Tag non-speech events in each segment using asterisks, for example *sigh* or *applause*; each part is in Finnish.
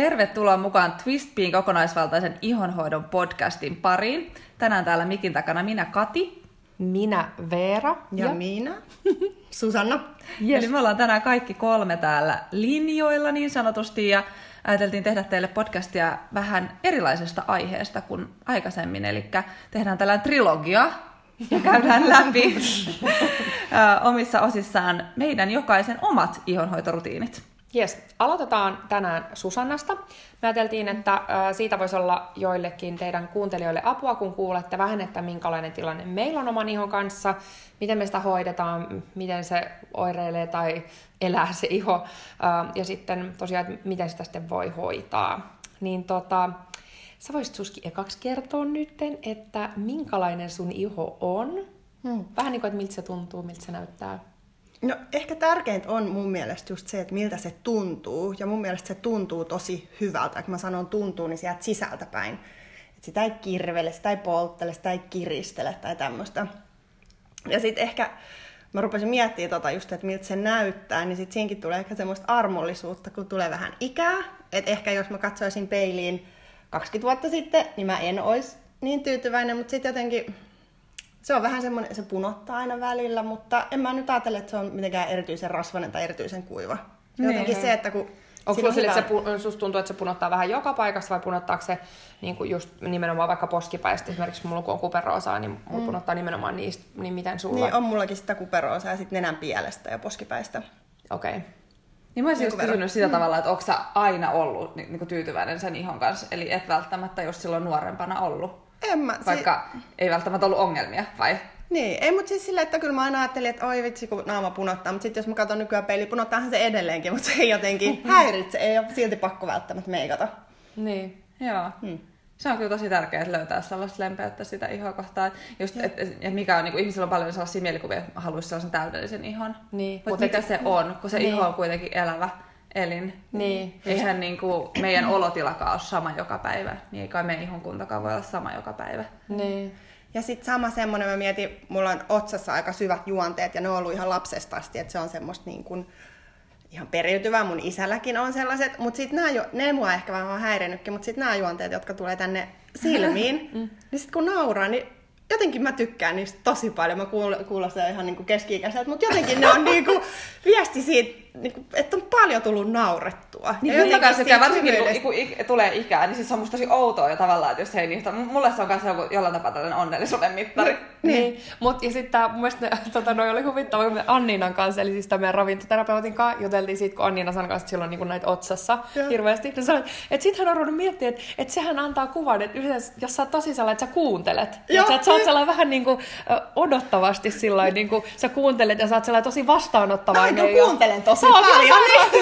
Tervetuloa mukaan Twistpiin kokonaisvaltaisen ihonhoidon podcastin pariin. Tänään täällä mikin takana minä Kati. Minä Veera. Ja, *laughs* ja minä Susanna. Yes. Eli me ollaan tänään kaikki kolme täällä linjoilla niin sanotusti ja ajateltiin tehdä teille podcastia vähän erilaisesta aiheesta kuin aikaisemmin. Eli tehdään tällainen trilogia ja käydään läpi *laughs* omissa osissaan meidän jokaisen omat ihonhoitorutiinit. Yes. Aloitetaan tänään Susannasta. Me ajateltiin, että siitä voisi olla joillekin teidän kuuntelijoille apua, kun kuulette vähän, että minkälainen tilanne meillä on oman ihon kanssa, miten me sitä hoidetaan, miten se oireilee tai elää se iho, ja sitten tosiaan, että miten sitä sitten voi hoitaa. Niin tota, sä voisit Suski ekaksi kertoa nytten, että minkälainen sun iho on. Hmm. Vähän niin kuin, että miltä se tuntuu, miltä se näyttää. No ehkä tärkeintä on mun mielestä just se, että miltä se tuntuu. Ja mun mielestä se tuntuu tosi hyvältä. Kun mä sanon tuntuu, niin sieltä sisältä päin. Että sitä ei kirvele, sitä ei polttele, sitä ei kiristele tai tämmöistä. Ja sitten ehkä mä rupesin miettimään tota just, että miltä se näyttää, niin sitten siinkin tulee ehkä semmoista armollisuutta, kun tulee vähän ikää. Että ehkä jos mä katsoisin peiliin 20 vuotta sitten, niin mä en olisi niin tyytyväinen, mutta sitten jotenkin se on vähän semmoinen, se punottaa aina välillä, mutta en mä nyt ajattele, että se on mitenkään erityisen rasvainen tai erityisen kuiva. Niin. Jotenkin se, että kun... Onko sulla sille, että se, susta tuntuu, että se punottaa vähän joka paikassa vai punottaako se niin kuin just nimenomaan vaikka poskipäistä, esimerkiksi mulla kun on kuperoosaa, niin mulla mm. punottaa nimenomaan niistä, niin miten sulla? Niin on mullakin sitä kuperoosaa ja sitten nenän pielestä ja poskipäistä. Okei. Okay. Niin mä olisin just kysynyt sitä mm. tavalla, että onko sä aina ollut niin, niin tyytyväinen sen ihon kanssa, eli et välttämättä just silloin nuorempana ollut. En mä, Vaikka si- ei välttämättä ollut ongelmia, vai? Niin, ei, mutta siis silleen, että kyllä mä aina ajattelin, että oi vitsi, kun naama punottaa, mutta sitten jos mä katson nykyään peili, punottaahan se edelleenkin, mutta se ei jotenkin *laughs* häiritse, ei ole silti pakko välttämättä meikata. Niin, joo. Hmm. Se on kyllä tosi tärkeää, että löytää sellaista lempeyttä sitä ihoa kohtaan. Just, et, et, et mikä on, niin kuin, ihmisillä on paljon sellaisia mielikuvia, että haluaisi sellaisen täydellisen ihon. Niin. Mutta mikä se on, kun se niin. iho on kuitenkin elävä elin. Niin. Eihän niin kuin meidän olotilakaan ole sama joka päivä, niin ei kai meidän ihon kuntokaan voi olla sama joka päivä. Niin. Ja sitten sama semmoinen, mä mietin, mulla on otsassa aika syvät juonteet ja ne on ollut ihan lapsesta asti, että se on semmoista niin kuin, ihan periytyvää, mun isälläkin on sellaiset, mutta sitten nämä, jo, ne mua ehkä vähän häirinnytkin, mutta sitten nämä juonteet, jotka tulee tänne silmiin, *laughs* mm. niin sitten kun nauraa, niin jotenkin mä tykkään niistä tosi paljon. Mä kuulostan ihan niin keski-ikäiseltä, mutta jotenkin ne on *laughs* niin kuin viesti siitä, niin kuin, että on paljon tullut naurettua. Niin, ja kanssa, ja varsinkin kun, kun ik, tulee ikää, niin siis se on musta tosi outoa jo tavallaan, että jos hei niistä, mulle se on kanssa joku, jollain tapaa tällainen onnellisuuden mittari. Niin, niin. Mut, ja sitten mun mielestä *laughs* tota, noi oli huvittava, kun me Anniinan kanssa, eli siis meidän ravintoterapeutin kanssa juteltiin siitä, kun Anniina sanoi kanssa, että sillä on niin näitä otsassa ja. hirveästi. Ne sanoi, että sit hän on ruvennut miettimään, että, että sehän antaa kuvan, että yhdessä, jos sä oot tosi sellainen, että sä kuuntelet. Joo, että, että sä oot sellainen vähän niin kuin, odottavasti sillä niin kuin sä kuuntelet ja sä oot sellainen tosi vastaanottavainen. Mä kuuntelen tosi paljon.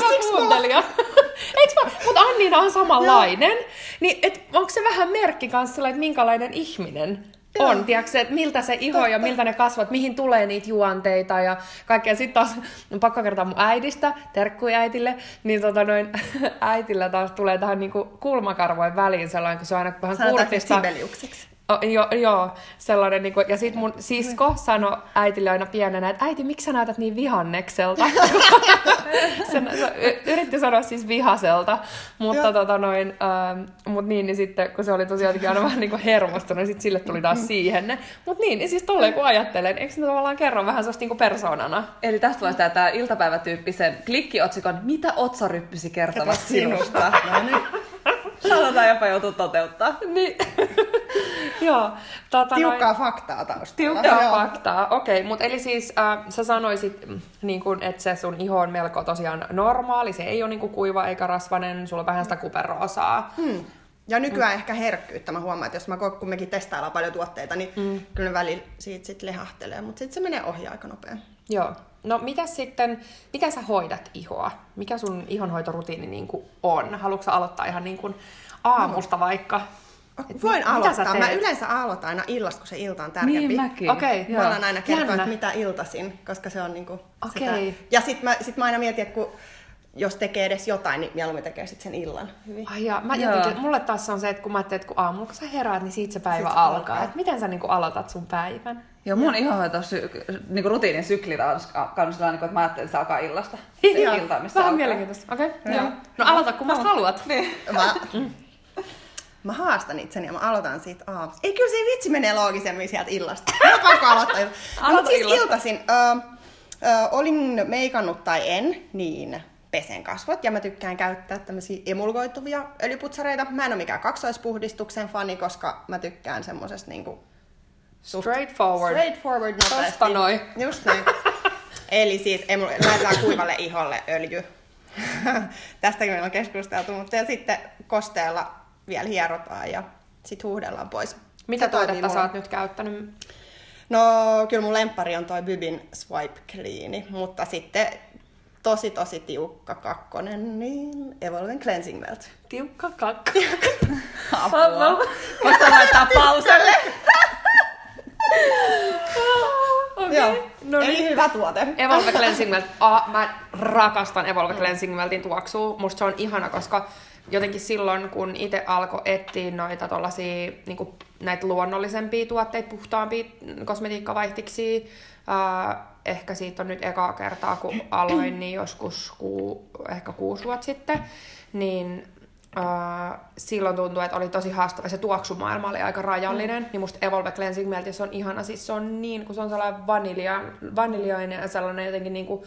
Siksi kuuntelija. *laughs* Eikö mä? Mutta Annina on samanlainen. Niin, et, onko se vähän merkki kanssa että minkälainen ihminen on, tiedätkö, että miltä se iho Totta. ja miltä ne kasvat, mihin tulee niitä juonteita ja kaikkea. Sitten taas, on pakko kertoa mun äidistä, terkkui äitille, niin tota noin, *laughs* äitillä taas tulee tähän niinku kulmakarvojen väliin sellainen, kun se on aina vähän kurtista. Oh, joo, joo, sellainen, niin kuin, ja sitten mun sisko sanoi äitille aina pienenä, että äiti, miksi sä näytät niin vihannekselta? *laughs* se, se, yritti sanoa siis vihaselta, mutta tota noin, ähm, mut niin, niin sitten, kun se oli tosiaan aina vähän niin kuin hermostunut, niin sitten sille tuli taas siihen. Mutta niin, niin siis tolleen kun ajattelen, eikö se tavallaan kerro vähän sellaista niin kuin persoonana? Eli tästä tulee tämä iltapäivätyyppisen klikkiotsikon, mitä otsaryppysi kertovat sinusta? no niin. Sanotaan jopa joutuu toteuttaa. Niin. *laughs* Joo. Tota Tiukkaa noin... faktaa taustalla. Tiukkaa Joo. faktaa, okei. Okay. Mutta eli siis äh, sä sanoisit, mm, niin kun, että se sun iho on melko tosiaan normaali. Se ei ole niin kuiva eikä rasvanen. Sulla on vähän sitä kuperoosaa. Hmm. Ja nykyään mm. ehkä herkkyyttä. Mä huomaan, että jos mä kun mekin testaillaan paljon tuotteita, niin mm. kyllä ne välillä siitä sit lehahtelee. Mutta sitten se menee ohi aika nopeasti. Joo. No mitä sitten, miten sä hoidat ihoa? Mikä sun ihonhoitorutiini niin on? Haluatko aloittaa ihan niin kuin aamusta no. vaikka? Et Voin aloittaa. Mä yleensä aloitan aina illasta, kun se ilta on tärkeämpi. Niin mäkin. Okay, mä alan aina kertoa, että mitä iltasin, koska se on niinku okay. sitä. Ja sit mä, sit mä aina mietin, että kun jos tekee edes jotain, niin mieluummin tekee sitten sen illan hyvin. Ai ja, mä jotenkin, mulle taas on se, että kun mä ajattelin, että kun aamulla kun sä heräät, niin siitä se päivä Sit alkaa. alkaa. Että miten sä niin kuin aloitat sun päivän? Joo, mun ihonhoito sy- niinku rutiinin sykli taas kanssa niinku, että mä ajattelin, että se alkaa illasta. Se Joo. ilta, missä Vähän alkaa. mielenkiintoista. Okei, okay, Joo. No aloita, kun vasta haluat. Niin. Mä, mä haastan itseni ja mä aloitan siitä aamusta. Ei, kyllä se vitsi menee loogisemmin sieltä illasta. Mä oon pakko aloittaa. No, Aloita Mutta siis illasta. iltaisin, ö, ö, olin meikannut tai en, niin pesen kasvot ja mä tykkään käyttää tämmöisiä emulgoituvia öljyputsareita. Mä en ole mikään kaksoispuhdistuksen fani, koska mä tykkään semmosesta niinku Straightforward. straightforward nopeasti. Tosta noin. Just näin. Eli siis emul- laitetaan kuivalle iholle öljy. *laughs* Tästäkin meillä on keskusteltu, mutta ja sitten kosteella vielä hierotaan ja sitten huuhdellaan pois. Mitä tuotetta sä oot nyt käyttänyt? No, kyllä mun lemppari on toi Bybin Swipe Clean, mutta sitten tosi tosi tiukka kakkonen, niin Evolven Cleansing Melt. Tiukka kakka. *laughs* Apua. Voitko laittaa *laughs* pauselle? *laughs* Okei. Joo, No eli niin. hyvä tuote. Evolve Cleansing Melt. Ah, mä rakastan Evolve Cleansing Meltin tuoksua. Musta se on ihana, koska jotenkin silloin, kun itse alkoi etsiä noita tollasia, niinku, näitä luonnollisempia tuotteita, puhtaampia kosmetiikkavaihtiksi, ää, ehkä siitä on nyt ekaa kertaa, kun aloin, niin joskus ku, ehkä kuusi vuotta sitten, niin Silloin tuntui, että oli tosi haastava. Se tuoksumaailma oli aika rajallinen, mm. niin musta Evolve Cleansing Meltissä on ihana. Siis se on niin, kun se on sellainen vanilja, vaniljainen ja sellainen jotenkin niin kuin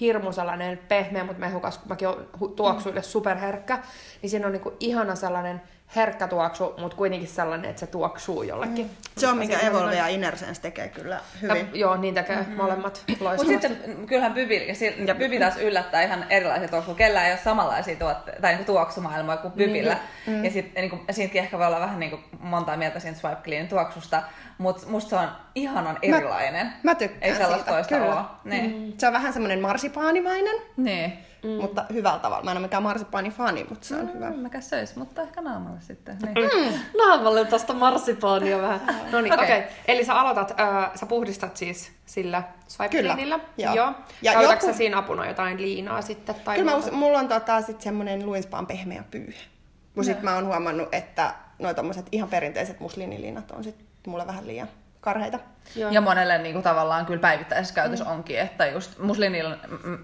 hirmu sellainen pehmeä, mutta mehukas, kun mäkin olen tuoksuille superherkkä, niin siinä on niin kuin ihana sellainen herkkä tuoksu, mutta kuitenkin sellainen, että se tuoksuu jollekin. Mm. Se on, mikä Evolve ja Innersense tekee kyllä hyvin. Ja, joo, niin tekee mm-hmm. molemmat Mutta loistavasti. sitten kyllähän Bybi, ja, si- ja Bybi taas yllättää ihan erilaisia tuoksuja. Kellään ei ole samanlaisia tuotte- tai niinku tuoksumaailmoja kuin Bybillä. Mm. Ja, sit, niinku, ja siinäkin ehkä voi olla vähän niinku montaa mieltä siinä Swipe Cleanin tuoksusta, mutta musta se on ihanan erilainen. Mä tykkään Ei sellaista siitä, toista kyllä. ole. Niin. Mm. Se on vähän semmoinen marsipaanimainen, Niin. Mm. mutta hyvällä tavalla. Mä en ole mikään marsipaanifani, mutta se on hyvä. Mm, Mäkä söis, mutta ehkä naamalle sitten. Niin. Mm. *laughs* Naamalle tästä marsipaania vähän. No niin, okei. Okei. Okay. Eli sä aloitat, äh, sä puhdistat siis sillä swipe Kyllä, cleanillä. joo. Joo. Ja Käytätkö joku- sä siinä apuna jotain liinaa sitten? Tai Kyllä mä, muuta? us- mulla on tota, sit semmonen luinspaan pehmeä pyyhe. Mut sit mä oon huomannut, että noi tommoset ihan perinteiset musliiniliinat on sit mulle vähän liian karheita. Joo. Ja monelle niin kuin, tavallaan kyllä päivittäisessä käytössä mm. onkin, että just muslinilla mm,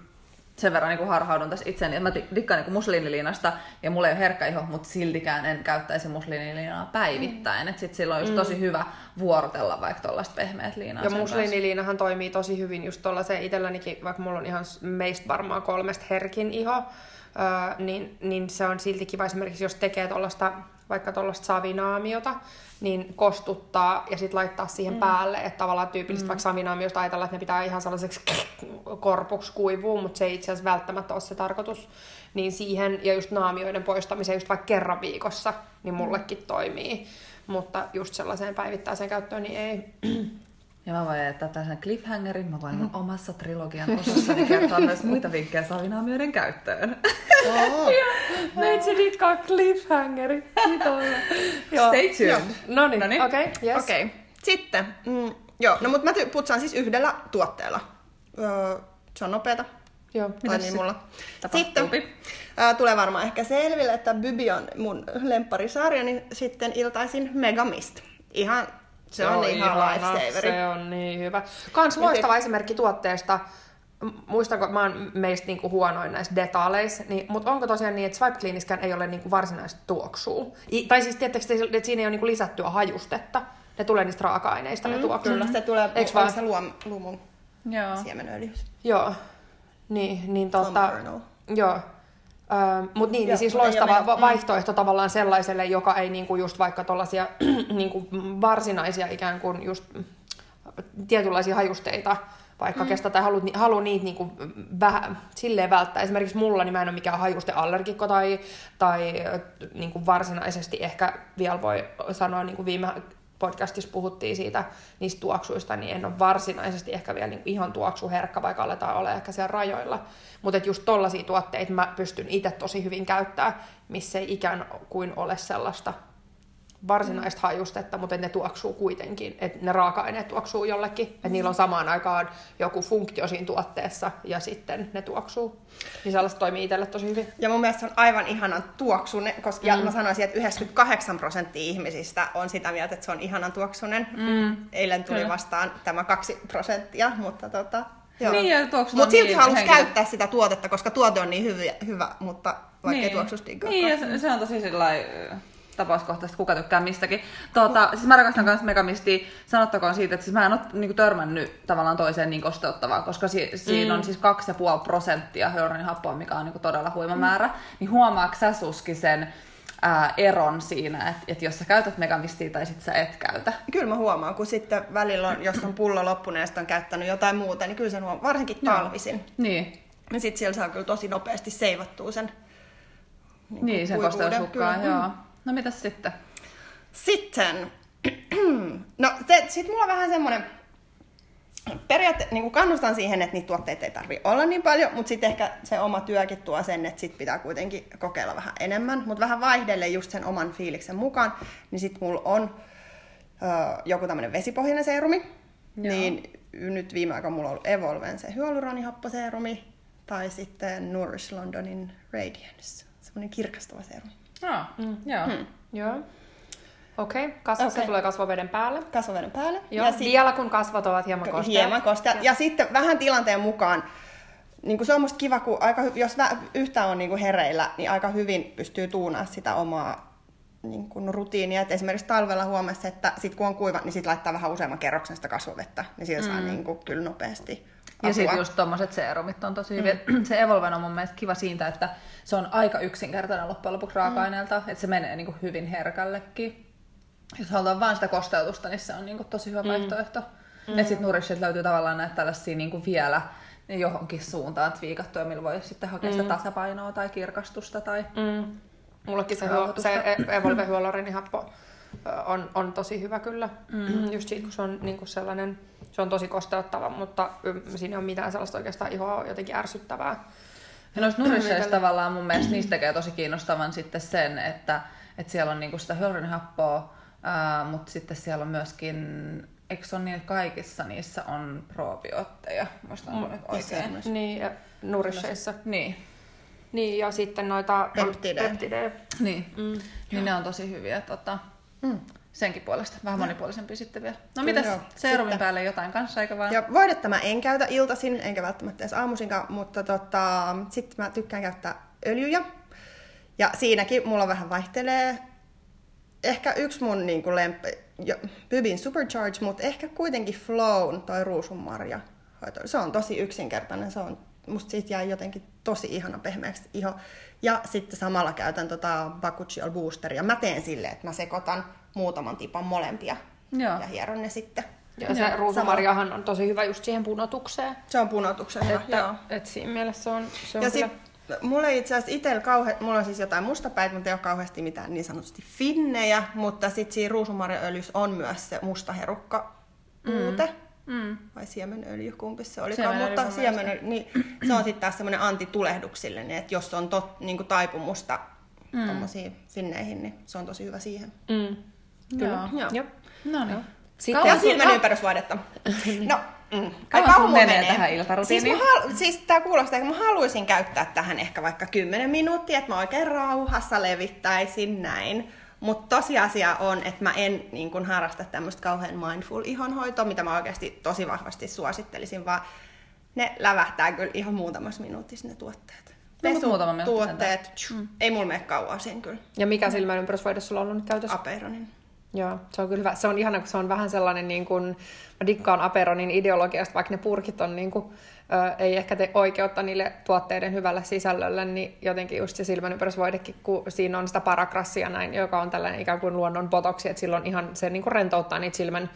sen verran niin harhaudun tässä itseäni, mä dikkaan niin musliiniliinasta ja mulla ei ole herkkä iho, mutta siltikään en käyttäisi musliiniliinaa päivittäin. Mm. Että sit silloin on just tosi hyvä vuorotella vaikka tuollaista pehmeät liinaa Ja sen kanssa. musliiniliinahan toimii tosi hyvin just tuollaiseen itsellänikin, vaikka mulla on ihan meistä varmaan kolmesta herkin iho, öö, niin, niin se on silti kiva esimerkiksi, jos tekee tuollaista vaikka tuollaista savinaamiota, niin kostuttaa ja sitten laittaa siihen mm. päälle, että tavallaan tyypillisesti mm. vaikka savinaamiosta ajatellaan, että ne pitää ihan sellaiseksi *laughs* korpuksi kuivua, mutta se ei itse asiassa välttämättä ole se tarkoitus. Niin siihen ja just naamioiden poistamiseen just vaikka kerran viikossa, niin mullekin toimii. Mutta just sellaiseen päivittäiseen käyttöön niin ei. Ja mä voin jättää tällaisen cliffhangerin, mä voin mun omassa trilogian osassani kertoa myös muita vinkkejä savinaamioiden käyttöön. Oh. Meitsi dikkaa cliffhangeri. Joo. Stay tuned. No niin, okei, okay, yes. Okei. Okay. Sitten, mm, joo, no mut mä ty- putsaan siis yhdellä tuotteella. Öö, se on nopeeta. Joo. Toimii sit mulla. tapahtuu? Sitten ää, tulee varmaan ehkä selville, että Bybi on mun lempparisarja, niin sitten iltaisin Megamist. Ihan, se on ihan ihana, lifesaveri. Se on niin hyvä. Kans loistava esimerkki tuotteesta. Muistanko, mä oon meistä niinku huonoin näissä detaaleissa, niin, mutta onko tosiaan niin, että Swipe Cleaniskään ei ole niinku varsinaista tuoksua? I, tai siis tietysti, että siinä ei ole niinku lisättyä hajustetta. Ne tulee niistä raaka-aineista ne tuoksut. Kyllä, se tulee Eiks vaan se luom, lumun Joo. siemenöljy. Joo. Niin, niin tota... Joo. Öö, Mutta niin, Joo, niin siis loistava vaihtoehto tavallaan sellaiselle, joka ei niinku just vaikka tuollaisia *clears throat* niinku varsinaisia ikään kuin just tietynlaisia hajusteita vaikka mm. kestä tai haluat, halu niitä niinku vähän silleen välttää. Esimerkiksi mulla niin mä en ole mikään hajusteallergikko tai, tai niinku varsinaisesti ehkä vielä voi sanoa niin kuin viime podcastissa puhuttiin siitä niistä tuoksuista, niin en ole varsinaisesti ehkä vielä niin ihan tuoksuherkkä, vaikka aletaan olla ehkä siellä rajoilla. Mutta just tollaisia tuotteita mä pystyn itse tosi hyvin käyttää, missä ei ikään kuin ole sellaista varsinaista mm. hajustetta, mutta ne tuoksuu kuitenkin, että ne raaka-aineet tuoksuu jollekin, että niillä on samaan aikaan joku funktio siinä tuotteessa ja sitten ne tuoksuu. Niin sellaista toimii itselle tosi hyvin. Ja mun mielestä se on aivan ihanan tuoksunen, koska mm. mä sanoisin, että 98 prosenttia ihmisistä on sitä mieltä, että se on ihanan tuoksunen. Mm. Eilen tuli Kyllä. vastaan tämä 2 prosenttia, mutta tota, Niin, ja Mutta silti niin halusi käyttää sitä tuotetta, koska tuote on niin hyvä, hyvä mutta vaikka niin. ei tuoksusta Niin, ja se, se on tosi sellainen tapauskohtaisesti, kuka tykkää mistäkin. Tuota, siis mä rakastan myös Megamistia. Sanottakoon siitä, että siis mä en ole niin törmännyt tavallaan toiseen niin kosteuttavaa, koska si- siinä mm. on siis 2,5 prosenttia hyaluronihappoa, mikä on niin todella huima mm. määrä. Niin huomaako sä Suski sen ää, eron siinä, että, että jos sä käytät Megamistia tai sit sä et käytä? Kyllä mä huomaan, kun sitten välillä on, jos on pullo loppunut ja on käyttänyt jotain muuta, niin kyllä sen huomaa, varsinkin talvisin. Niin. Ja sitten siellä saa kyllä tosi nopeasti seivattua sen niin, niin sen kosteushukkaan, joo. No mitäs sitten? Sitten, *clears throat* no sitten mulla on vähän semmoinen, periaatteessa niin kannustan siihen, että niitä tuotteita ei tarvi olla niin paljon, mutta sitten ehkä se oma työkin tuo sen, että sit pitää kuitenkin kokeilla vähän enemmän, mutta vähän vaihdelle just sen oman fiiliksen mukaan, niin sitten mulla on ö, joku tämmöinen vesipohjainen seerumi, Joo. niin nyt viime aikoina mulla on ollut Evolven se hyaluronihapposeerumi, tai sitten Nourish Londonin Radiance, semmoinen kirkastava seerumi. Ah, mm. Joo. Hmm. Joo. Okei, okay. kasva, okay. se tulee kasvoveden päälle. Kasvoveden päälle. Joo. Ja sit... Vielä kun kasvat ovat hieman kosteat. Hieman kosteat. Ja. ja sitten vähän tilanteen mukaan, niin kuin se on musta kiva, kun aika, jos yhtään on niin kuin hereillä, niin aika hyvin pystyy tuunaa sitä omaa niin kuin rutiinia. Et esimerkiksi talvella huomasi, että sit kun on kuiva, niin sit laittaa vähän useamman kerroksen sitä kasvovettä, niin sillä mm. saa niin kuin, kyllä nopeasti. Ja sitten just tommoset seerumit on tosi hyviä. Mm. *clears throat* Se Evolven on mun mielestä kiva siitä, että se on aika yksinkertainen loppujen lopuksi raaka-aineelta, mm. että se menee niin kuin hyvin herkällekin. Jos halutaan vain sitä kosteutusta, niin se on niin kuin tosi hyvä mm. vaihtoehto. Mm. Että sitten Nourishit löytyy tavallaan näitä tällaisia niin kuin vielä johonkin suuntaan twiikattuja, millä voi sitten hakea mm. sitä tasapainoa tai kirkastusta tai mm. Mullekin se, se Evolve happo on, on tosi hyvä kyllä. Mm. Just siitä, kun se on niin kuin sellainen, se on tosi kosteuttava, mutta siinä ei ole mitään sellaista oikeastaan ihoa jotenkin ärsyttävää. Ja noista nurisseista tavallaan mun mielestä niistä tekee tosi kiinnostavan sitten sen, että, että siellä on niinku sitä hyaluronihappoa, mutta sitten siellä on myöskin, eikö se ole niin, että kaikissa niissä on probiootteja, muistanko mm, nyt oikein? Niin, ja nurisseissa. Niin. Niin, ja sitten noita peptidejä. peptidejä. Niin. Mm. niin ne on tosi hyviä. Tota, mm. Senkin puolesta. Vähän monipuolisempi sitten vielä. No mitäs, seerumin päälle jotain kanssa, eikä vaan? Ja voidetta mä en käytä iltasin, enkä välttämättä edes aamuisinkaan, mutta tota, sitten mä tykkään käyttää öljyjä. Ja siinäkin mulla vähän vaihtelee. Ehkä yksi mun niin kuin lempi, Bybin Supercharge, mutta ehkä kuitenkin Flown toi ruusunmarja. Se on tosi yksinkertainen, se on, musta siitä jäi jotenkin tosi ihana pehmeäksi iho. Ja sitten samalla käytän tota Bakuchiol Boosteria. Mä teen silleen, että mä sekoitan muutaman tipan molempia Joo. ja hieron ne sitten. Ja se ruusumarjahan on tosi hyvä just siihen punotukseen. Se on punotukseen hyvä, että, joo. Et siinä mielessä se on, se on ja kyllä... sit, mulla ei itse asiassa itsellä kauhe... mulla on siis jotain mustapäitä, mutta ei ole kauheasti mitään niin sanotusti finnejä, mutta sitten siinä ruusumarjaöljyssä on myös se musta herukka. Mm. Mm. Vai siemenöljy, kumpi se oli. Mutta siemenöljy, niin se on sitten taas semmoinen antitulehduksille, niin että jos on tot, niin kuin taipumusta mm. tuommoisiin finneihin, niin se on tosi hyvä siihen. Mm. Kyllä. Joo. Joo. No niin. Sitten ja silmän ympärysvuodetta. *laughs* No, mm. Kauan mun menee, menee tähän iltarutiiniin? Siis, halu- siis tää kuulostaa, että mä haluaisin käyttää tähän ehkä vaikka 10 minuuttia, että mä oikein rauhassa levittäisin näin. Mutta tosiasia on, että mä en niin kun, harrasta tämmöistä kauhean mindful ihonhoitoa, mitä mä oikeasti tosi vahvasti suosittelisin, vaan ne lävähtää kyllä ihan muutamassa minuutissa ne tuotteet. Pesu, muutama tuotteet, mm. ei mulla mene kauan sen kyllä. Ja mikä silmän ympärysvoide sulla on ollut käytössä? Aperonin. Joo, se on kyllä hyvä. Se on ihana, kun se on vähän sellainen, niin kuin, mä dikkaan Aperonin ideologiasta, vaikka ne purkit on niin kuin, ö, ei ehkä tee oikeutta niille tuotteiden hyvälle sisällölle, niin jotenkin just se silmänympärysvoidekin, kun siinä on sitä parakrassia näin, joka on tällainen ikään kuin luonnon botoksi, että silloin ihan se niin kuin rentouttaa niitä silmän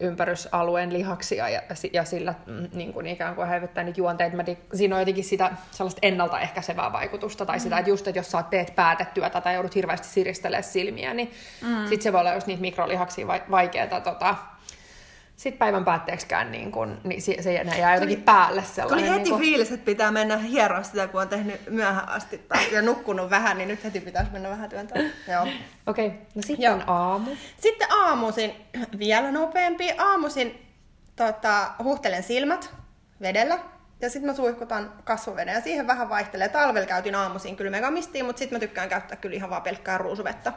ympärysalueen lihaksia ja, ja sillä mm, niin kuin ikään kuin häivyttää niitä juonteita. Mä, siinä on jotenkin sitä sellaista ennaltaehkäisevää vaikutusta tai mm. sitä, että just, että jos sä teet päätetyötä tai joudut hirveästi siristelemään silmiä, niin mm. sitten se voi olla just niitä mikrolihaksia vaikeaa tota, sitten päivän päätteeksikään niin kun, niin se, se jää jotenkin tuli, päälle sellainen. Tuli heti niin kun... fiilis, että pitää mennä hieroa sitä, kun on tehnyt myöhään asti tai, ja nukkunut vähän, niin nyt heti pitäisi mennä vähän työntämään. Okei, okay. no sitten Joo. aamu. Sitten aamuisin, vielä nopeampi, aamuisin tota, huhtelen silmät vedellä ja sitten mä suihkutan kasvoveden ja siihen vähän vaihtelee. Talvella käytin aamuisin kyllä megamistiin, mutta sitten mä tykkään käyttää kyllä ihan vaan pelkkää ruusuvettä.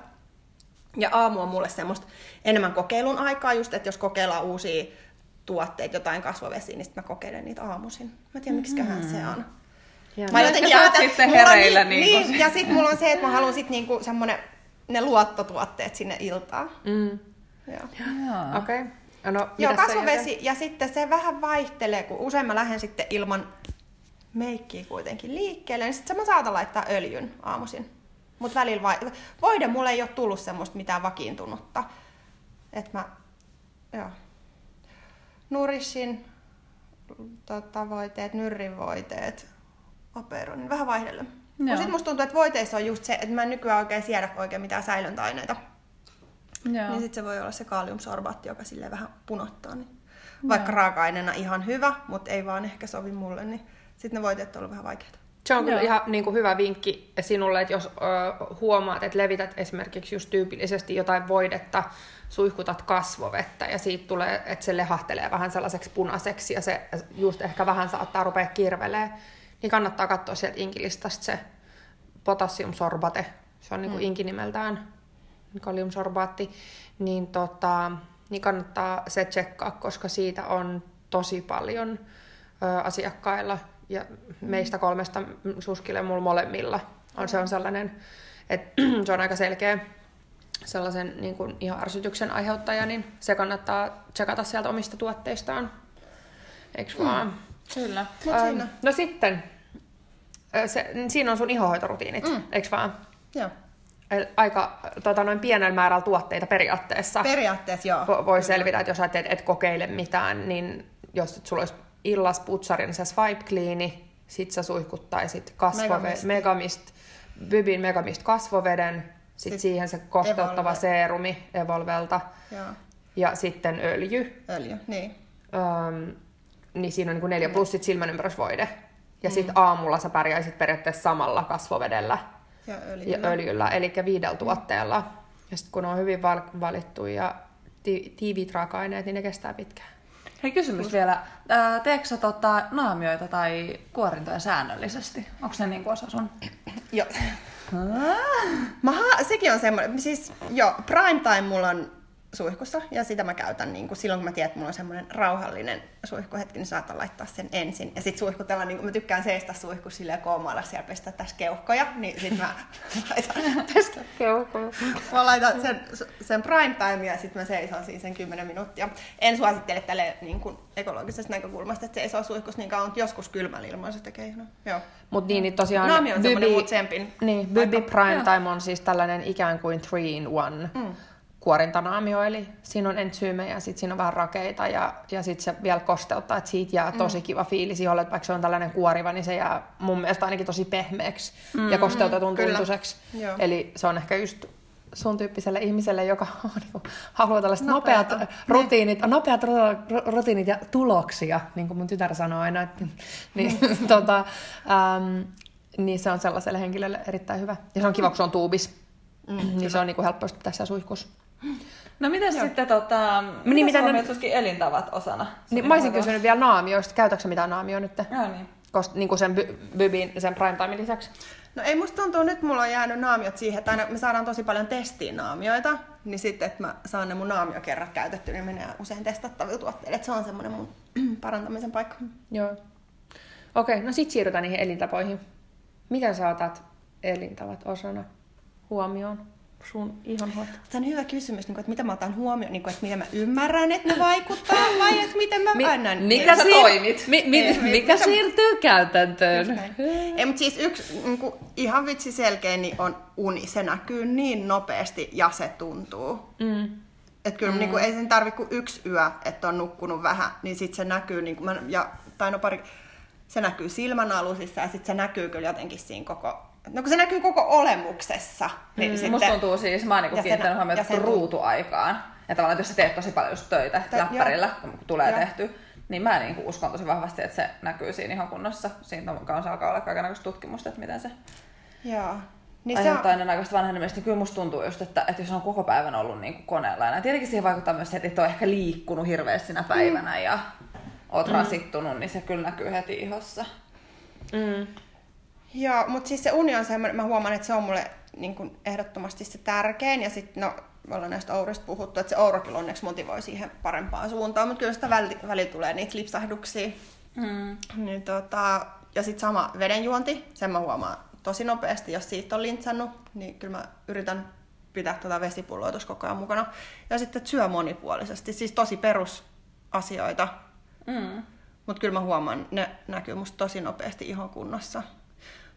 Ja aamu on mulle semmoista enemmän kokeilun aikaa, just että jos kokeillaan uusia tuotteita, jotain kasvovesiä, niin sitten mä kokeilen niitä aamuisin. Mä tiedän, mm-hmm. se on. Ja mä jotenkin ajattelin, sitten hereillä. Niin, niin, ja sitten mulla on se, että mä haluan sitten niinku semmonen, ne luottotuotteet sinne iltaan. Mm. Joo. Okei. Okay. No, Joo, kasvovesi ja sitten se vähän vaihtelee, kun usein mä lähden sitten ilman meikkiä kuitenkin liikkeelle, niin sitten mä saatan laittaa öljyn aamuisin. Mutta välillä vai... voide mulle ei ole tullut semmoista mitään vakiintunutta. Että mä, joo. Nurissin tota, voiteet, nyrrivoiteet, operonin, vähän vaihdellen. Sitten musta tuntuu, että voiteissa on just se, että mä en nykyään oikein siedä oikein mitään säilöntäaineita. Joo. Niin sitten se voi olla se kaliumsorbaatti, joka sille vähän punottaa. Niin. Vaikka raaka-aineena ihan hyvä, mutta ei vaan ehkä sovi mulle, niin sitten ne voiteet on ollut vähän vaikeita. Se on kyllä ihan niin kuin hyvä vinkki sinulle, että jos ö, huomaat, että levität esimerkiksi just tyypillisesti jotain voidetta, suihkutat kasvovettä ja siitä tulee, että se lehahtelee vähän sellaiseksi punaiseksi ja se just ehkä vähän saattaa rupea kirvelee, niin kannattaa katsoa sieltä inkilistasta se potassiumsorbate, se on niin kuin mm. inkinimeltään kaliumsorbaatti, niin, tota, niin kannattaa se tsekkaa, koska siitä on tosi paljon ö, asiakkailla ja meistä kolmesta suskille mulla molemmilla on, se on sellainen, että *clears throat* se on aika selkeä sellaisen niin kuin ihan ärsytyksen aiheuttaja, niin se kannattaa tsekata sieltä omista tuotteistaan. Eiks mm. vaan? Kyllä. Ähm, no sitten, se, siinä on sun ihohoitorutiinit, mm. eikö vaan? Joo aika tota, noin pienellä määrällä tuotteita periaatteessa. Periaatteessa, joo. Vo, voi selvitä, että jos et, et kokeile mitään, niin jos et sulla olisi illas putsarin se swipe cleani, sit sä suihkuttaisit kasvove- megamist, megamist Bybin megamist kasvoveden, sit, sit siihen se kosteuttava Evolve. seerumi Evolvelta joo. ja sitten öljy. Öljy, niin. Öm, niin siinä on niin neljä plus sit silmänympärysvoide. Ja mm. sitten aamulla sä pärjäisit periaatteessa samalla kasvovedellä ja öljyllä. Ja öljyllä, eli viidellä tuotteella. Ja sitten kun on hyvin val- valittu ja ti- tiiviit raaka-aineet, niin ne kestää pitkään. Hei kysymys vielä. teekö sä tota, naamioita tai kuorintoja säännöllisesti? Onko se niin kuin osa sun? Joo. Mä, sekin on semmoinen, siis joo, prime time mulla on suihkussa ja sitä mä käytän niin kuin silloin, kun mä tiedän, että mulla on semmoinen rauhallinen suihkuhetki, niin saatan laittaa sen ensin. Ja sitten suihkutella, niin kuin mä tykkään seistä suihkussa silleen koomailla siellä pestä tässä keuhkoja, niin sitten mä *laughs* laitan pestä keuhkoja. Mä laitan sen, sen prime time ja sitten mä seison siinä sen 10 minuuttia. En suosittele tälle niin kuin ekologisesta näkökulmasta, että seisoo suihkussa niin kauan, jos kylmällä ilman se tekee ihan. Joo. Mut niin, niin tosiaan... Naami on semmoinen muut tsempin. Niin, Bybi Prime Time on siis tällainen ikään kuin three in one. Mm kuorintanaamio, eli siinä on entsyymejä, sitten siinä on vähän rakeita ja, ja sitten se vielä kosteuttaa, että siitä jää tosi mm. kiva fiilis jolle, että vaikka se on tällainen kuoriva, niin se jää mun mielestä ainakin tosi pehmeäksi mm, ja kosteutetun mm, tuntuiseksi. Eli se on ehkä just sun tyyppiselle ihmiselle, joka *laughs* niin haluaa tällaiset nopeat, nopeat rutiinit, niin. nopeat rutiinit ja tuloksia, niin kuin mun tytär sanoo aina, että, *laughs* niin, tota, äm, niin se on sellaiselle henkilölle erittäin hyvä. Ja se on kiva, kun se on tuubis, mm, niin se on niin kuin helppo tässä suihkussa. No miten sitten tota, niin, mitä ne... elintavat osana? Niin, mä olisin kysynyt vielä naamioista. Käytätkö mitään naamioa nyt? Joo niin. Kost, niin kuin sen by, bybin, sen prime time lisäksi? No ei musta tuntuu, nyt mulla on jäänyt naamiot siihen, että aina me saadaan tosi paljon testiin naamioita, niin sitten, että mä saan ne mun naamiokerrat käytetty, niin menee usein testattavilla tuotteilla, että se on semmoinen mun *clears throat* parantamisen paikka. Joo. Okei, no sit siirrytään niihin elintapoihin. Miten sä otat elintavat osana huomioon? Sun ihonhoito? Se on hyvä kysymys, niin että mitä mä otan huomioon, niin kuin, että miten mä ymmärrän, että ne vaikuttaa, vai että miten mä mi- annan. Mikä, siir- toimit? Mi- mi- Ei, mikä mitä siirtyy käytäntöön? Ei, mutta siis yksi niin kuin, ihan vitsi selkeä niin on uni. Se näkyy niin nopeasti ja se tuntuu. Mm. Että kyllä mm. niin kuin, ei sen tarvi kuin yksi yö, että on nukkunut vähän, niin sitten se näkyy, niin kuin, mä, ja, tai no pari, se näkyy silmän alusissa ja sitten se näkyy kyllä jotenkin siinä koko No kun se näkyy koko olemuksessa. Niin mm, sitten, musta tuntuu siis, mä oon niinku kiinnittänyt huomiota sen... ruutuaikaan. Ja tavallaan, että jos sä teet tosi paljon just töitä Tai- läppärillä, kun tulee Joo. tehty, niin mä niin kuin uskon tosi vahvasti, että se näkyy siinä ihan kunnossa. Siitä on kanssa alkaa olla kaikenlaista tutkimusta, että miten se Joo. niin se aiheuttaa on, ennenaikaista vanhenemista. Niin kyllä musta tuntuu just, että, että jos on koko päivän ollut niin kuin koneella, ja tietenkin siihen vaikuttaa myös se, että et ole ehkä liikkunut hirveästi sinä päivänä ja oot mm. rasittunut, niin se kyllä näkyy heti ihossa. Mm. Joo, mutta siis se uni on semmoinen, mä huomaan, että se on mulle niin kuin ehdottomasti se tärkein. Ja sitten, no, me ollaan näistä ourista puhuttu, että se ouro kyllä onneksi motivoi siihen parempaan suuntaan, mutta kyllä sitä välillä, välillä tulee niitä lipsahduksia. Mm. Niin, tota, ja sitten sama vedenjuonti, sen mä huomaan tosi nopeasti, jos siitä on lintsannut, niin kyllä mä yritän pitää tuota vesipulloa tuossa koko ajan mukana. Ja sitten syö monipuolisesti, siis tosi perusasioita, Mm. mutta kyllä mä huomaan, ne näkyy musta tosi nopeasti ihon kunnossa.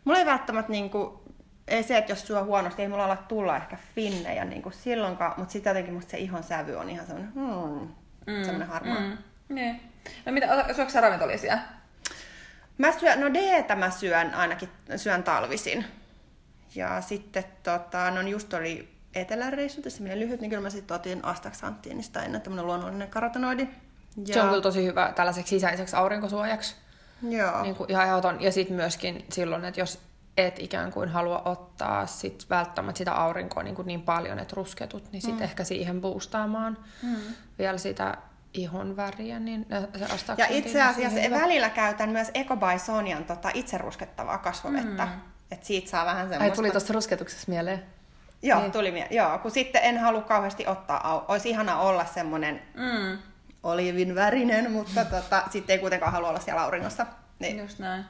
Mulla ei välttämättä niinku, ei se, että jos syö huonosti, ei mulla ala tulla ehkä finnejä niinku silloinkaan, mutta sitten jotenkin musta se ihon sävy on ihan semmoinen, hmm, mm, semmoinen harmaa. Mm. Niin. No mitä, syöksä sä ravintolisia? Mä syön, no d mä syön ainakin, syön talvisin. Ja sitten tota, no just oli eteläreissu, tässä menee lyhyt, niin kyllä mä sitten otin astaxanttiinista ennen tämmönen luonnollinen karotenoidi. Ja, Se on kyllä tosi hyvä tällaiseksi sisäiseksi aurinkosuojaksi. Joo. Niin kuin ihan ehdoton. Ja sitten myöskin silloin, että jos et ikään kuin halua ottaa sit välttämättä sitä aurinkoa niin, kuin niin paljon, että rusketut, niin sitten mm. ehkä siihen boostaamaan mm. vielä sitä ihon väriä, niin se Ja itse asiassa hyvä. välillä käytän myös Eco by Sonian tota, itse ruskettavaa kasvovettä. Mm. Että siitä saa vähän semmoista... Ai tuli tuosta rusketuksessa mieleen. Joo, Niin. tuli mie- Joo, kun sitten en halua kauheasti ottaa... Au- Olisi ihana olla semmoinen Mm. Olivin värinen, mutta tota, sitten ei kuitenkaan halua olla siellä auringossa. Niin, Just näin.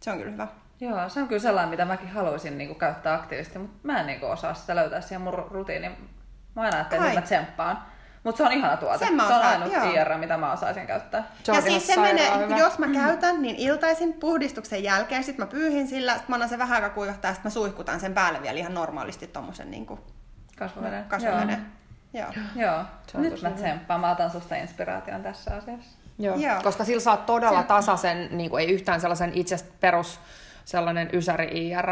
se on kyllä hyvä. Joo, se on kyllä sellainen, mitä mäkin haluaisin niin kuin, käyttää aktiivisesti, mutta mä en niin kuin, osaa sitä löytää siihen mun ru- rutiiniin. Mä aina ajattelin, Ai. että mä tsemppaan. Mutta se on ihana tuote. Sen mä se on osaan, ainut joo. IR, mitä mä osaisin käyttää. Se ja siis se menee, hyvä. jos mä käytän, niin iltaisin puhdistuksen jälkeen, sit mä pyyhin sillä, sit mä annan sen vähän aikaa kuivahtaa, sit mä suihkutan sen päälle vielä ihan normaalisti tommosen niin kuin Kasvaveden. kasvaveden. Joo. Joo. Joo. Se on Nyt mä tsemppaan. Mä otan susta inspiraation tässä asiassa. Joo. Joo. Koska sillä saat todella Se- tasaisen, niin kuin ei yhtään sellaisen itsestä perus sellainen ysäri IR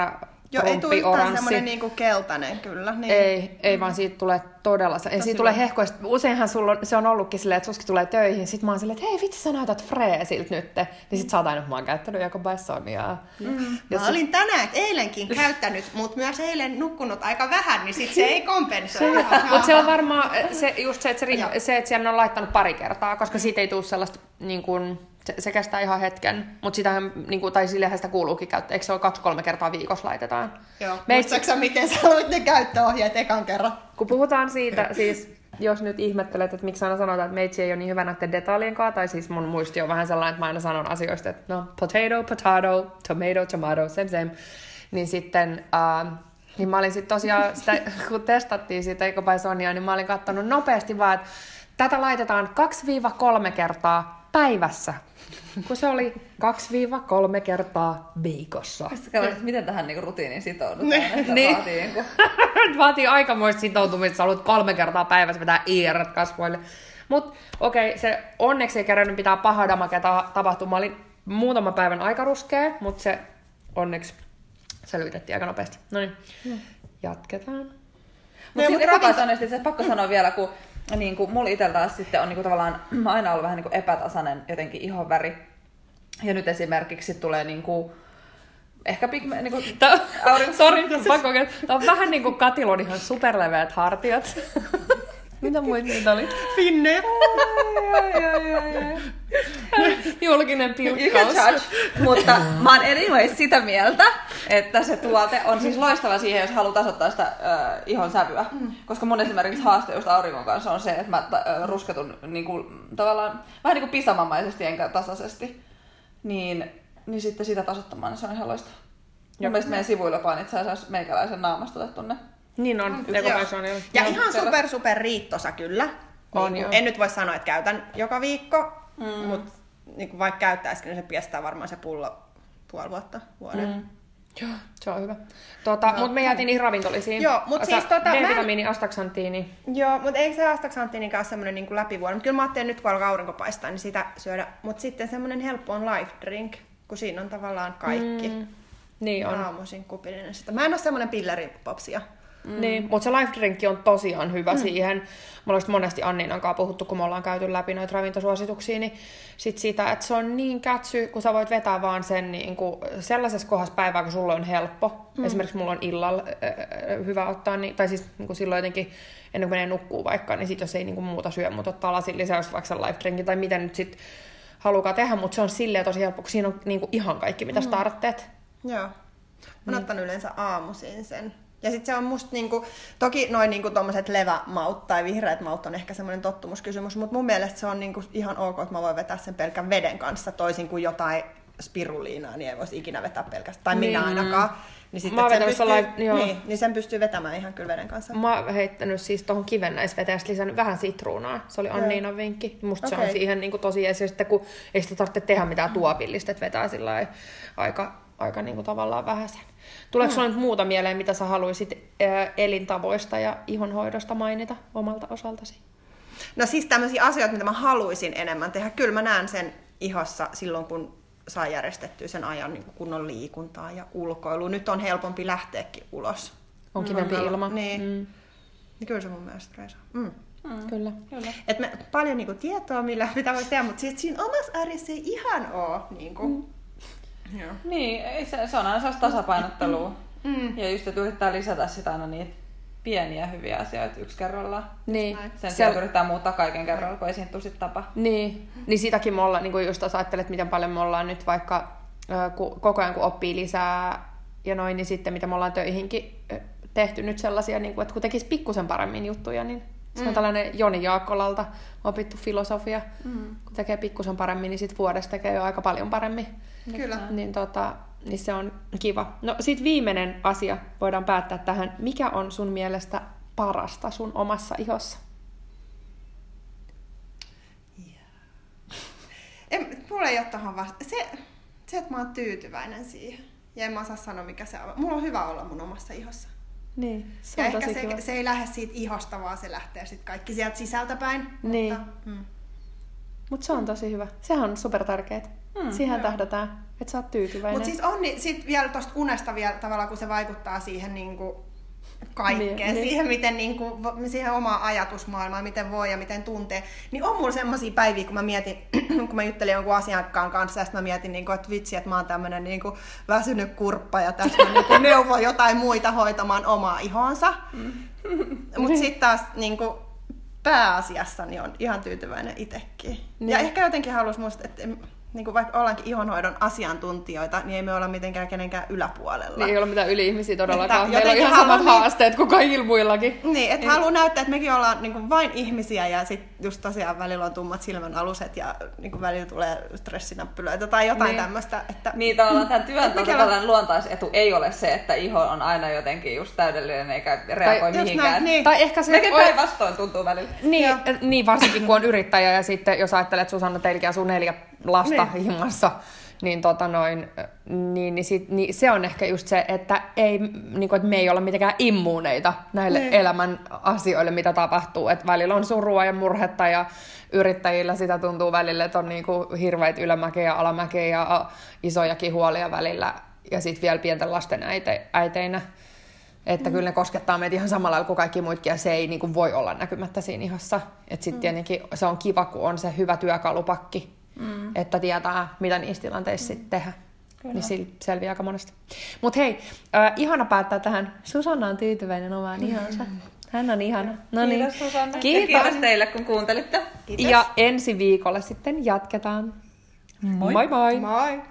Joo, ei tule yhtään semmonen niinku keltainen kyllä. Niin. Ei, ei vaan siitä tulee todella... Ja siitä tulee hehkoista. Useinhan sulla on, se on ollutkin silleen, että suski tulee töihin. Sitten mä oon silleen, että hei vitsi sä näytät freesiltä nyt. Niin sit sä oot aina, mä oon käyttänyt joko Bassonia. Mm. Ja Mä sit- olin tänään eilenkin käyttänyt, mutta myös eilen nukkunut aika vähän, niin sit se ei kompensoi. Mutta se on varmaan se, just se, että se, se, että siellä on laittanut pari kertaa, koska siitä ei tule sellaista, niin kuin, se, se, kestää ihan hetken. Mutta sitähän, niin kuin, tai sillehän sitä kuuluukin käyttää. Eikö se ole kaksi-kolme kertaa viikossa laitetaan? Joo. Me ei- Muistatko sä, miten sä luit ne käyttöohjeet ekan kerran? Kun puhutaan siitä, siis jos nyt ihmettelet, että miksi aina sanotaan, että meitsi ei ole niin hyvä näiden detaljien kanssa, tai siis mun muisti on vähän sellainen, että mä aina sanon asioista, että no, potato, potato, tomato, tomato, same same. Niin sitten, äh, niin mä olin sitten tosiaan, sitä, *laughs* kun testattiin sitä Ecobisonia, niin mä olin katsonut nopeasti vaan, että tätä laitetaan 2-3 kertaa päivässä, kun se oli 2-3 kertaa viikossa. Katsotaan, miten tähän niinku rutiiniin sitoudutaan. Niin. Niin. vaatii niinku... *laughs* Vaatii aikamoista sitoutumista, haluat kolme kertaa päivässä vetää IR kasvoille. Mutta okei, okay, se onneksi ei kerännyt pitää paha damake ta- tapahtua. Mä olin muutama päivän aika ruskea, mutta se onneksi selvitettiin aika nopeasti. No niin, jatketaan. Mutta Niin, sitten epätasaisesti, se pakko sanoa vielä, kun niin kuin mulla itsellä taas sitten on niin kuin tavallaan *clears throat* aina ollut vähän niin kuin epätasainen jotenkin ihonväri. Ja nyt esimerkiksi tulee niin kuin, ehkä pigme, niin kuin, Tää, Aurinko- sorry, pakko. Tää on vähän niinku Katilon ihan superleveät hartiat. *laughs* Mitä muita niitä oli? Finne. ai, ai, ai, ai. Julkinen pilkkaus. Mutta mä oon anyways sitä mieltä, että se tuote on siis loistava siihen, jos haluaa tasoittaa sitä äh, ihon sävyä. Mm. Koska mun esimerkiksi haaste just auringon kanssa on se, että mä äh, rusketun niin kuin, tavallaan vähän niin kuin pisamamaisesti enkä tasaisesti. Niin, niin sitten sitä tasoittamaan, niin se on ihan loistava. Mun mielestä meidän sivuilla on itse asiassa meikäläisen naamasta otettu ne. Niin on, Joo. Ecobisonia. Ja Joo, ihan terve. super super riittosa kyllä. On, niin, en nyt voi sanoa, että käytän joka viikko, mm. mutta niin vaikka käyttäisikin, niin se piestää varmaan se pullo puoli vuotta, vuoden. Mm. Joo, se on hyvä. Tota, No. Mutta me jäätiin niihin ravintolisiin. Joo, mut Sä- siis tota, mä D-vitamiini, astaxanttiini. Joo, mutta eikö se astaxanttiinikaan semmoinen niin läpivuoden? Kyllä mä ajattelin nyt, kun alkaa aurinko paistaa, niin sitä syödä. Mutta sitten semmoinen helppo on life drink, kun siinä on tavallaan kaikki. Mm. Niin on. Aamuisin kupillinen sitä. Mä en ole semmoinen pilleripopsia. Mm. Niin, mutta se life drinkki on tosiaan hyvä mm. siihen. Mulla olisi monesti Anniinan kanssa puhuttu, kun me ollaan käyty läpi noita ravintosuosituksia, niin sit sitä, että se on niin kätsy, kun sä voit vetää vaan sen niin kuin sellaisessa kohdassa päivää, kun sulla on helppo. Mm. Esimerkiksi mulla on illalla äh, hyvä ottaa, niin, tai siis niin kuin silloin jotenkin ennen kuin menee nukkuu vaikka, niin sit jos ei niin kuin muuta syö, mutta ottaa lasin lisäys vaikka sen life drinkin, tai miten nyt sit halukaa tehdä, mutta se on silleen tosi helppo, kun siinä on niin kuin ihan kaikki, mitä mm. startteet. Joo. Mä oon niin. ottanut yleensä aamuisin sen ja sitten se on musta niinku, toki noin niinku tommoset levämaut tai vihreät maut on ehkä semmoinen tottumuskysymys, mutta mun mielestä se on niinku ihan ok, että mä voin vetää sen pelkän veden kanssa, toisin kuin jotain spiruliinaa, niin ei voisi ikinä vetää pelkästään, tai minä niin. ainakaan. Niin sitten, mä sen pystyy, live, joo. Niin, niin sen pystyy vetämään ihan kyllä veden kanssa. Mä oon heittänyt siis tuohon kivennäisveteen lisännyt vähän sitruunaa. Se oli Anniinan vinkki. Musta okay. se on siihen niin kuin tosi edes, sitten kun ei sitä tarvitse tehdä mitään tuopillista, että vetää sillä aika, aika niin kuin tavallaan vähäsen. Tuleeko mm. sinulla nyt muuta mieleen, mitä sä haluaisit elintavoista ja ihonhoidosta mainita omalta osaltasi? No siis tämmöisiä asioita, mitä mä haluaisin enemmän tehdä. Kyllä mä näen sen ihossa silloin, kun saa järjestettyä sen ajan niin kunnon liikuntaa ja ulkoilu. Nyt on helpompi lähteäkin ulos. On kivempi mm. ilma. Niin. Mm. niin kyllä se mun mielestä reisa. Mm. Mm. Kyllä. kyllä. Et me, paljon niinku tietoa, millä mitä voisi tehdä, mutta siis siinä omassa arjessa ei ihan ole. Niinku. Mm. Joo. Niin, se, se on aina sellaista tasapainottelua. Mm. Ja just, että yrittää lisätä sitä aina niitä pieniä hyviä asioita yksi kerrallaan. Niin. Sen sijaan se... yrittää muuttaa kaiken kerralla, kun ei siinä tule tapa. Niin. niin sitäkin me ollaan, niin kuin just jos ajattelet, miten paljon me ollaan nyt vaikka kun, koko ajan kun oppii lisää ja noin, niin sitten mitä me ollaan töihinkin tehty nyt sellaisia, niin kuin, että kun tekisi pikkusen paremmin juttuja, niin se on mm. tällainen Joni Jaakkolalta opittu filosofia. Mm. Kun tekee pikkusen paremmin, niin sitten vuodesta tekee jo aika paljon paremmin. Kyllä. Niin, tota, niin se on kiva. No sit viimeinen asia voidaan päättää tähän. Mikä on sun mielestä parasta sun omassa ihossa? Yeah. En, mulla ei ole tohon vasta. Se, se, että mä oon tyytyväinen siihen. Ja en mä osaa sanoa, mikä se on. Mulla on hyvä olla mun omassa ihossa. Niin, se ja ehkä se, se ei lähde siitä ihosta, vaan se lähtee sitten kaikki sieltä sisältäpäin. Niin. Mutta, mm. Mut se on tosi hyvä. Sehän on super tärkeet. Mm, Siihen joo. tähdätään, että sä oot tyytyväinen. Mutta siis on niin, sit vielä tuosta unesta vielä tavallaan, kun se vaikuttaa siihen niin kuin kaikkeen, niin, niin. siihen, miten niin kuin, siihen omaan ajatusmaailmaan, miten voi ja miten tuntee. Niin on mulla semmoisia päiviä, kun mä mietin, *clears throat* kun mä juttelin jonkun asiakkaan kanssa, ja mä mietin, niin kuin, että vitsi, että mä oon tämmönen niin kuin väsynyt kurppa, ja tässä niin kuin *laughs* neuvon jotain muita hoitamaan omaa ihonsa. Mm. Mutta sitten taas niin kuin, pääasiassa niin on ihan tyytyväinen itsekin. Niin. Ja ehkä jotenkin haluaisin muistaa, että niin kuin vaikka ollaankin ihonhoidon asiantuntijoita, niin ei me olla mitenkään kenenkään yläpuolella. Niin ei ole mitään yli-ihmisiä todellakaan. Meillä on ihan samat niin, haasteet kuin kaikilla muillakin. Niin, että niin. haluaa näyttää, että mekin ollaan niin kuin vain ihmisiä ja sitten just tosiaan välillä on tummat silmän aluset ja niin kuin välillä tulee stressinappylöitä tai jotain niin. tämmöistä. Että... Niin tavallaan tämän *laughs* työn tällainen luontaisetu ei ole se, että iho on aina jotenkin just täydellinen eikä reagoi tai, mihinkään. Näin, niin. Tai ehkä se... Mekin päinvastoin tuntuu välillä. Niin, niin, varsinkin kun on yrittäjä ja sitten jos ajattelet Susanna teilläkin asuu neljä lasta niin. himmassa, niin, tota noin, niin, niin, sit, niin se on ehkä just se, että, ei, niin kuin, että me ei olla mitenkään immuuneita näille niin. elämän asioille, mitä tapahtuu. Että välillä on surua ja murhetta ja yrittäjillä sitä tuntuu välillä, että on niin kuin hirveitä ylämäkeä ja alamäkeä ja isojakin huolia välillä. Ja sitten vielä pienten lasten äite, äiteinä. Että mm. kyllä ne koskettaa meitä ihan samalla lailla kuin kaikki muutkin, ja se ei niin kuin voi olla näkymättä siinä ihossa. Että sitten mm. tietenkin se on kiva, kun on se hyvä työkalupakki mm. että tietää, mitä niissä tilanteissa mm. sitten tehdä. Kyllä. Niin sillä selviää aika monesta. Mutta hei, äh, ihana päättää tähän. Susanna on tyytyväinen omaan mm. ihonsa. Hän on ihana. No niin. Kiitos Susanna. Kiitos. Ja kiitos teille, kun kuuntelitte. Kiitos. Ja ensi viikolla sitten jatketaan. Moi. Moi moi. Moi.